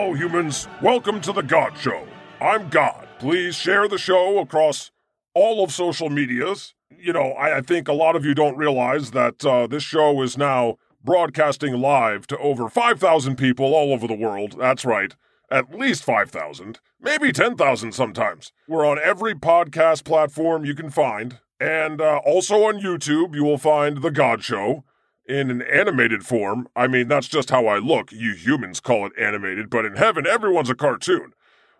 Hello, humans. Welcome to The God Show. I'm God. Please share the show across all of social medias. You know, I, I think a lot of you don't realize that uh, this show is now broadcasting live to over 5,000 people all over the world. That's right. At least 5,000, maybe 10,000 sometimes. We're on every podcast platform you can find. And uh, also on YouTube, you will find The God Show in an animated form. I mean, that's just how I look. You humans call it animated, but in heaven, everyone's a cartoon.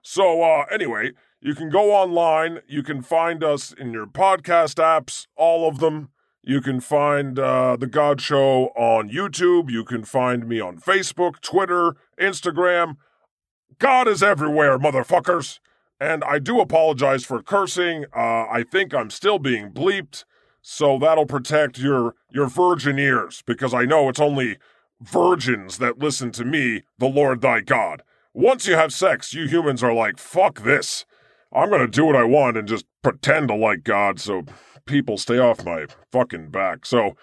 So, uh, anyway, you can go online. You can find us in your podcast apps, all of them. You can find uh, The God Show on YouTube. You can find me on Facebook, Twitter, Instagram. God is everywhere, motherfuckers. And I do apologize for cursing. Uh, I think I'm still being bleeped. So that'll protect your your virgin ears because I know it's only virgins that listen to me, the Lord thy God. Once you have sex, you humans are like, fuck this. I'm to do what I want and just pretend to like God so people stay off my fucking back. So,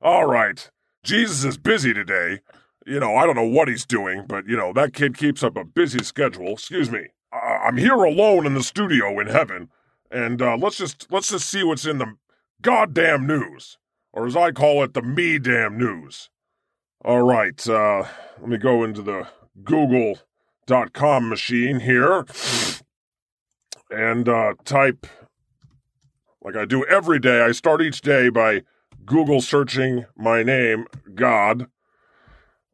all right. Jesus is busy today. You know, I don't know what he's doing, but you know, that kid keeps up a busy schedule. Excuse me. I- I'm here alone in the studio in heaven, and uh, let's just let's just see what's in the goddamn news, or as I call it, the me damn news. All right, uh, let me go into the Google.com machine here and uh, type, like I do every day. I start each day by Google searching my name, God.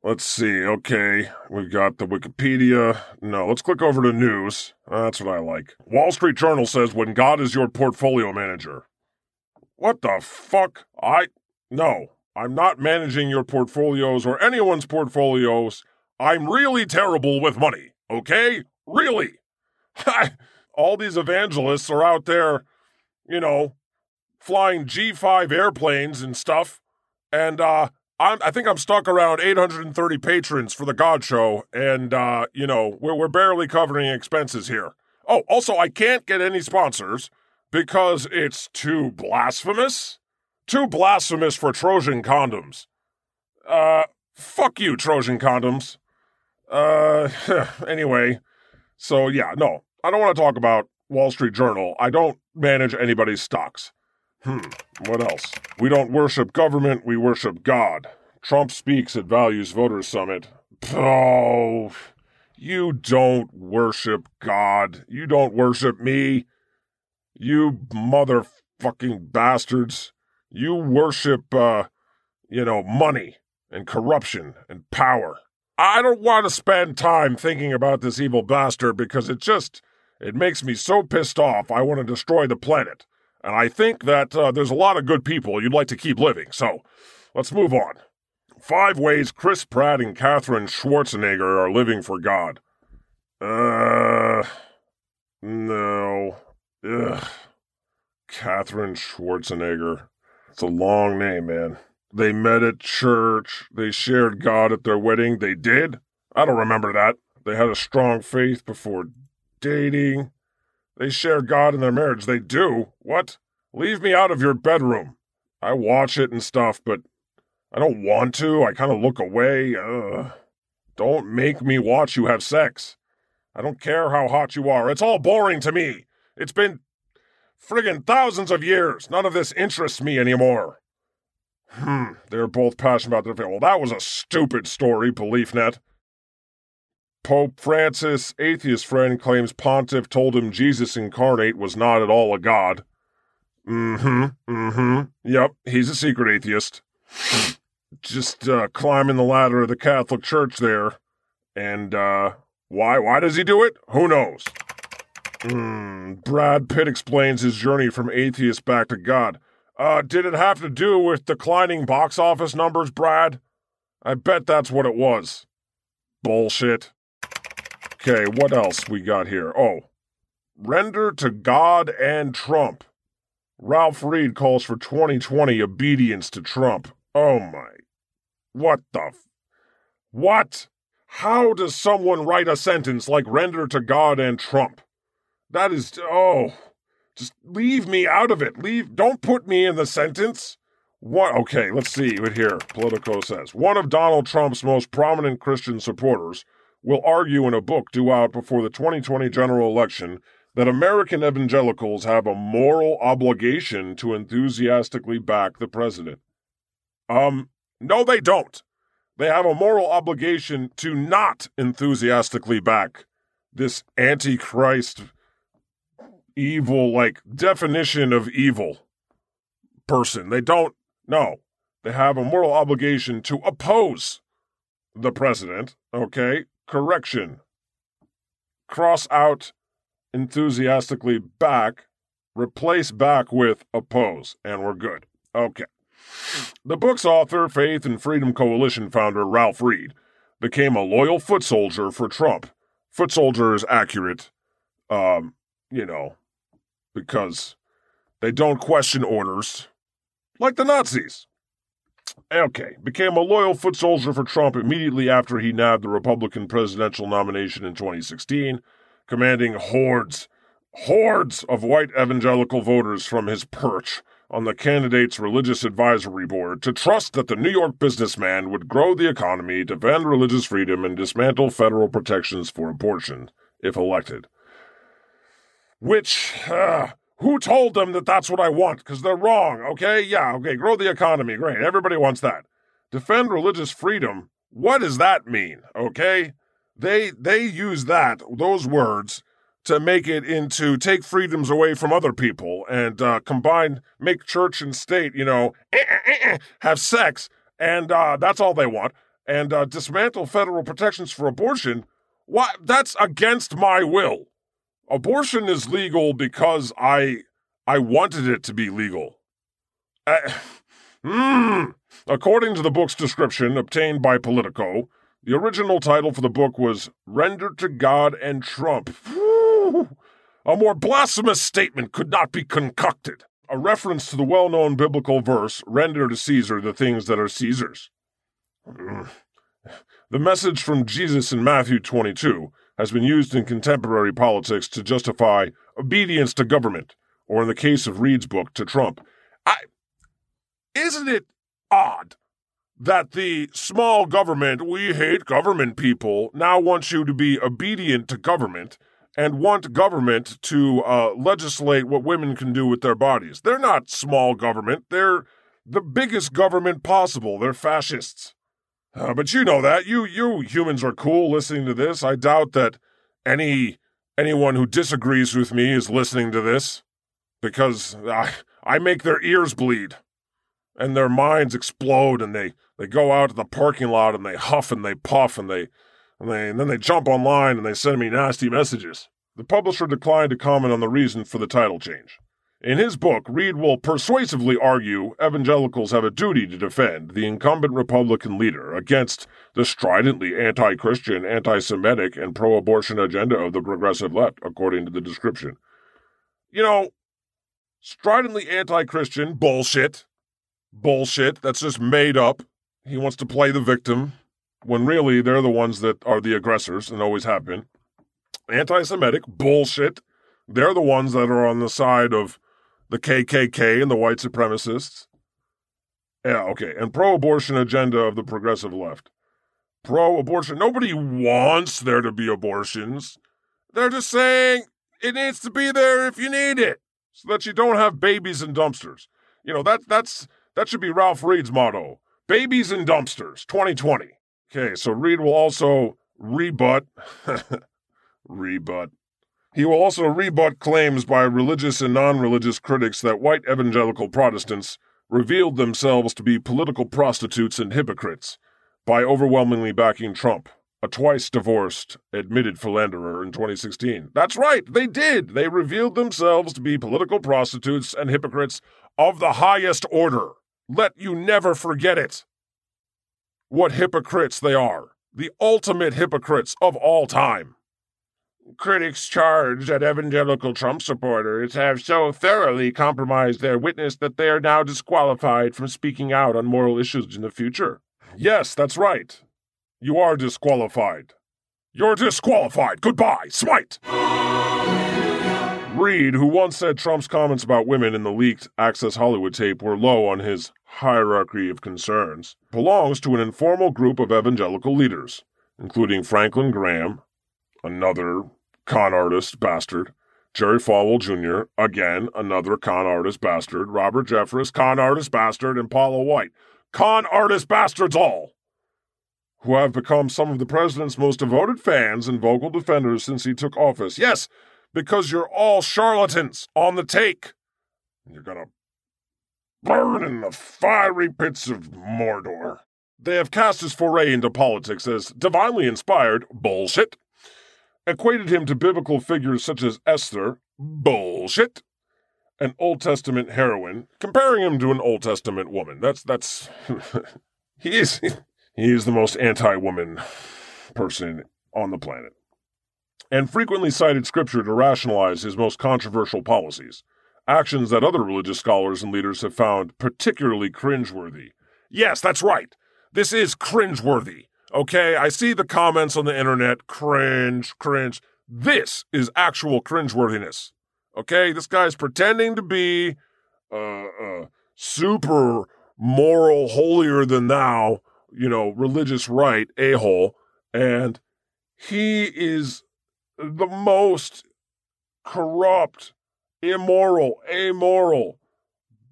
Let's see. Okay, we've got the Wikipedia. No, let's click over to news. That's what I like. Wall Street Journal says when God is your portfolio manager. What the fuck? I. No, I'm not managing your portfolios or anyone's portfolios. I'm really terrible with money, okay? Really. All these evangelists are out there, you know, flying G5 airplanes and stuff. And, uh, I'm, I think I'm stuck around 830 patrons for the God Show, and uh, you know we're we're barely covering expenses here. Oh, also I can't get any sponsors because it's too blasphemous. Too blasphemous for Trojan condoms. Uh, fuck you, Trojan condoms. Uh, anyway, so yeah, no, I don't want to talk about Wall Street Journal. I don't manage anybody's stocks. Hmm, what else? We don't worship government, we worship God. Trump speaks at Values Voters Summit. Oh, you don't worship God. You don't worship me. You motherfucking bastards. You worship, uh, you know, money and corruption and power. I don't want to spend time thinking about this evil bastard because it just, it makes me so pissed off I want to destroy the planet. And I think that uh, there's a lot of good people you'd like to keep living. So let's move on. Five ways Chris Pratt and Katherine Schwarzenegger are living for God. Uh, no. Ugh. Katherine Schwarzenegger. It's a long name, man. They met at church. They shared God at their wedding. They did? I don't remember that. They had a strong faith before dating. They share God in their marriage. They do. What? Leave me out of your bedroom. I watch it and stuff, but I don't want to. I kind of look away. Ugh. Don't make me watch you have sex. I don't care how hot you are. It's all boring to me. It's been friggin' thousands of years. None of this interests me anymore. Hmm, they're both passionate about their faith. Well, that was a stupid story, BeliefNet. Pope Francis, atheist friend, claims Pontiff told him Jesus incarnate was not at all a god. Mm-hmm, mm-hmm. Yep, he's a secret atheist. Just uh, climbing the ladder of the Catholic Church there. And, uh, why? Why does he do it? Who knows? Mm, Brad Pitt explains his journey from atheist back to God. Uh, did it have to do with declining box office numbers, Brad? I bet that's what it was. Bullshit. Okay, what else we got here? Oh, render to God and Trump. Ralph Reed calls for 2020 obedience to Trump. Oh my. What the? F- what? How does someone write a sentence like render to God and Trump? That is. Oh. Just leave me out of it. Leave. Don't put me in the sentence. What? Okay, let's see what here. Politico says. One of Donald Trump's most prominent Christian supporters, will argue in a book due out before the 2020 general election that American evangelicals have a moral obligation to enthusiastically back the president. Um, no, they don't. They have a moral obligation to not enthusiastically back this antichrist evil, like definition of evil person. They don't, no. They have a moral obligation to oppose the president, okay? Correction. Cross out enthusiastically back, replace back with oppose, and we're good. Okay. The book's author, Faith and Freedom Coalition founder Ralph Reed, became a loyal foot soldier for Trump. Foot soldier is accurate, um, you know, because they don't question orders like the Nazis. Okay, became a loyal foot soldier for Trump immediately after he nabbed the Republican presidential nomination in 2016, commanding hordes, hordes of white evangelical voters from his perch on the candidate's religious advisory board to trust that the New York businessman would grow the economy, defend religious freedom, and dismantle federal protections for abortion if elected. Which, uh, who told them that that's what I want? Because they're wrong, okay? Yeah, okay, grow the economy, great. Everybody wants that. Defend religious freedom. What does that mean, okay? They they use that, those words, to make it into take freedoms away from other people and uh, combine, make church and state, you know, have sex, and uh, that's all they want, and uh, dismantle federal protections for abortion. What? That's against my will. Abortion is legal because I I wanted it to be legal. mm. According to the book's description obtained by Politico, the original title for the book was Render to God and Trump. A more blasphemous statement could not be concocted. A reference to the well known biblical verse, Render to Caesar the things that are Caesar's. The message from Jesus in Matthew 22 has been used in contemporary politics to justify obedience to government, or in the case of Reed's book, to Trump. I, isn't it odd that the small government, we hate government people, now wants you to be obedient to government and want government to uh, legislate what women can do with their bodies. They're not small government. They're the biggest government possible. They're fascists. Uh, but you know that. You you humans are cool listening to this. I doubt that any anyone who disagrees with me is listening to this because I I make their ears bleed and their minds explode and they they go out to the parking lot and they huff and they puff and they and, they, and then they jump online and they send me nasty messages. The publisher declined to comment on the reason for the title change. In his book, Reed will persuasively argue evangelicals have a duty to defend the incumbent Republican leader against the stridently anti Christian, anti Semitic, and pro abortion agenda of the progressive left, according to the description. You know, stridently anti Christian, bullshit. Bullshit. That's just made up. He wants to play the victim when really they're the ones that are the aggressors and always have been. Anti Semitic, bullshit. They're the ones that are on the side of the KKK and the white supremacists. Yeah, okay. And pro abortion agenda of the progressive left. Pro abortion. Nobody wants there to be abortions. They're just saying it needs to be there if you need it so that you don't have babies in dumpsters. You know, that, that's, that should be Ralph Reed's motto Babies in Dumpsters 2020. Okay, so Reed will also rebut, rebut, he will also rebut claims by religious and non religious critics that white evangelical Protestants revealed themselves to be political prostitutes and hypocrites by overwhelmingly backing Trump, a twice divorced, admitted philanderer in 2016. That's right, they did. They revealed themselves to be political prostitutes and hypocrites of the highest order. Let you never forget it. What hypocrites they are. The ultimate hypocrites of all time. Critics charge that evangelical Trump supporters have so thoroughly compromised their witness that they are now disqualified from speaking out on moral issues in the future. Yes, that's right. You are disqualified. You're disqualified. Goodbye. Smite. Reed, who once said Trump's comments about women in the leaked Access Hollywood tape were low on his hierarchy of concerns, belongs to an informal group of evangelical leaders including Franklin Graham, another con artist bastard, Jerry Falwell Jr., again, another con artist bastard, Robert Jeffress, con artist bastard, and Paula White. Con artist bastards all! Who have become some of the president's most devoted fans and vocal defenders since he took office. Yes, because you're all charlatans on the take. You're gonna burn in the fiery pits of Mordor. They have cast his foray into politics as divinely inspired bullshit equated him to biblical figures such as Esther, bullshit, an Old Testament heroine, comparing him to an Old Testament woman. That's that's he is he is the most anti-woman person on the planet. And frequently cited scripture to rationalize his most controversial policies, actions that other religious scholars and leaders have found particularly cringeworthy. Yes, that's right. This is cringeworthy. Okay, I see the comments on the internet cringe, cringe. This is actual cringeworthiness. Okay, this guy's pretending to be uh, uh, super moral, holier than thou, you know, religious right a hole, and he is the most corrupt, immoral, amoral.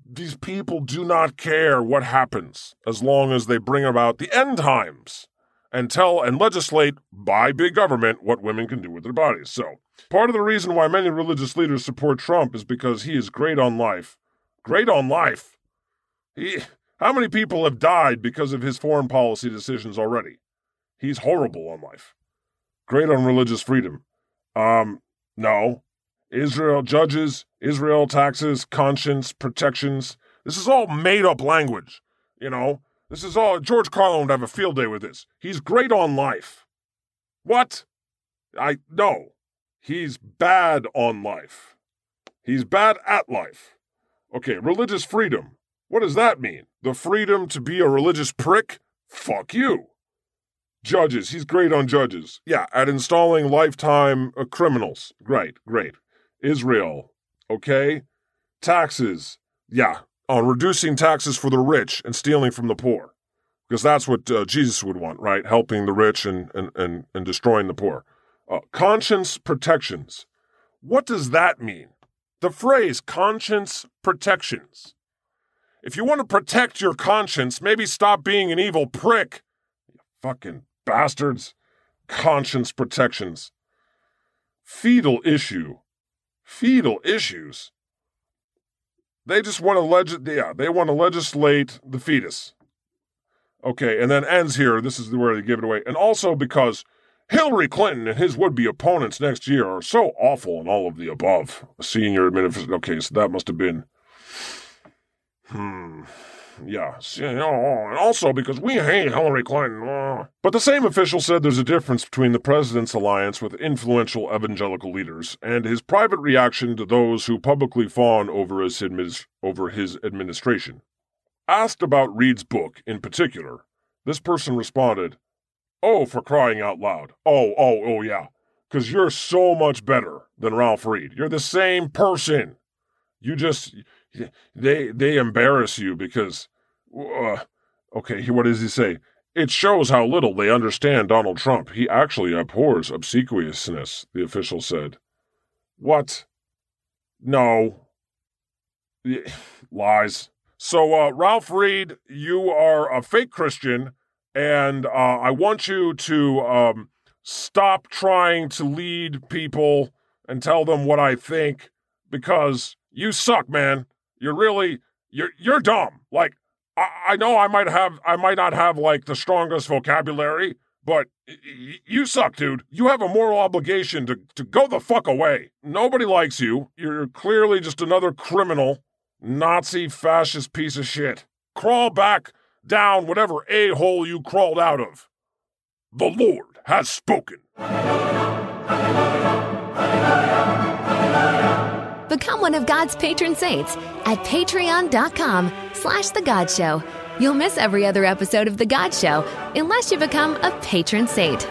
These people do not care what happens as long as they bring about the end times and tell and legislate by big government what women can do with their bodies. So, part of the reason why many religious leaders support Trump is because he is great on life. Great on life. He, how many people have died because of his foreign policy decisions already? He's horrible on life. Great on religious freedom. Um, no. Israel judges, Israel taxes, conscience, protections. This is all made up language. You know, this is all. George Carlin would have a field day with this. He's great on life. What? I. No. He's bad on life. He's bad at life. Okay, religious freedom. What does that mean? The freedom to be a religious prick? Fuck you. Judges. He's great on judges. Yeah, at installing lifetime uh, criminals. Great, great. Israel. Okay. Taxes. Yeah, on reducing taxes for the rich and stealing from the poor. Because that's what uh, Jesus would want, right? Helping the rich and, and, and, and destroying the poor. Uh, conscience protections. What does that mean? The phrase conscience protections. If you want to protect your conscience, maybe stop being an evil prick. You fucking bastards. Conscience protections. Fetal issue. Fetal issues. They just want to leg- yeah, they want to legislate the fetus. Okay, and then ends here. This is where they give it away. And also because Hillary Clinton and his would-be opponents next year are so awful and all of the above. Senior administration. Okay, so that must have been. Hmm. Yeah, and also because we hate Hillary Clinton. Uh. But the same official said there's a difference between the president's alliance with influential evangelical leaders and his private reaction to those who publicly fawn over his, over his administration. Asked about Reed's book in particular, this person responded, Oh, for crying out loud. Oh, oh, oh, yeah. Because you're so much better than Ralph Reed. You're the same person. You just they they embarrass you because uh, okay what does he say? It shows how little they understand donald trump. He actually abhors obsequiousness the official said. What? No. Lies. So uh, ralph reed you are a fake christian and uh, i want you to um, stop trying to lead people and tell them what i think because you suck man you're really you're you're dumb. Like I, I know I might have I might not have like the strongest vocabulary, but you suck, dude. You have a moral obligation to to go the fuck away. Nobody likes you. You're clearly just another criminal, Nazi fascist piece of shit. Crawl back down whatever a hole you crawled out of. The Lord has spoken. Become one of God's patron saints at patreon.com slash The God Show. You'll miss every other episode of The God Show unless you become a patron saint.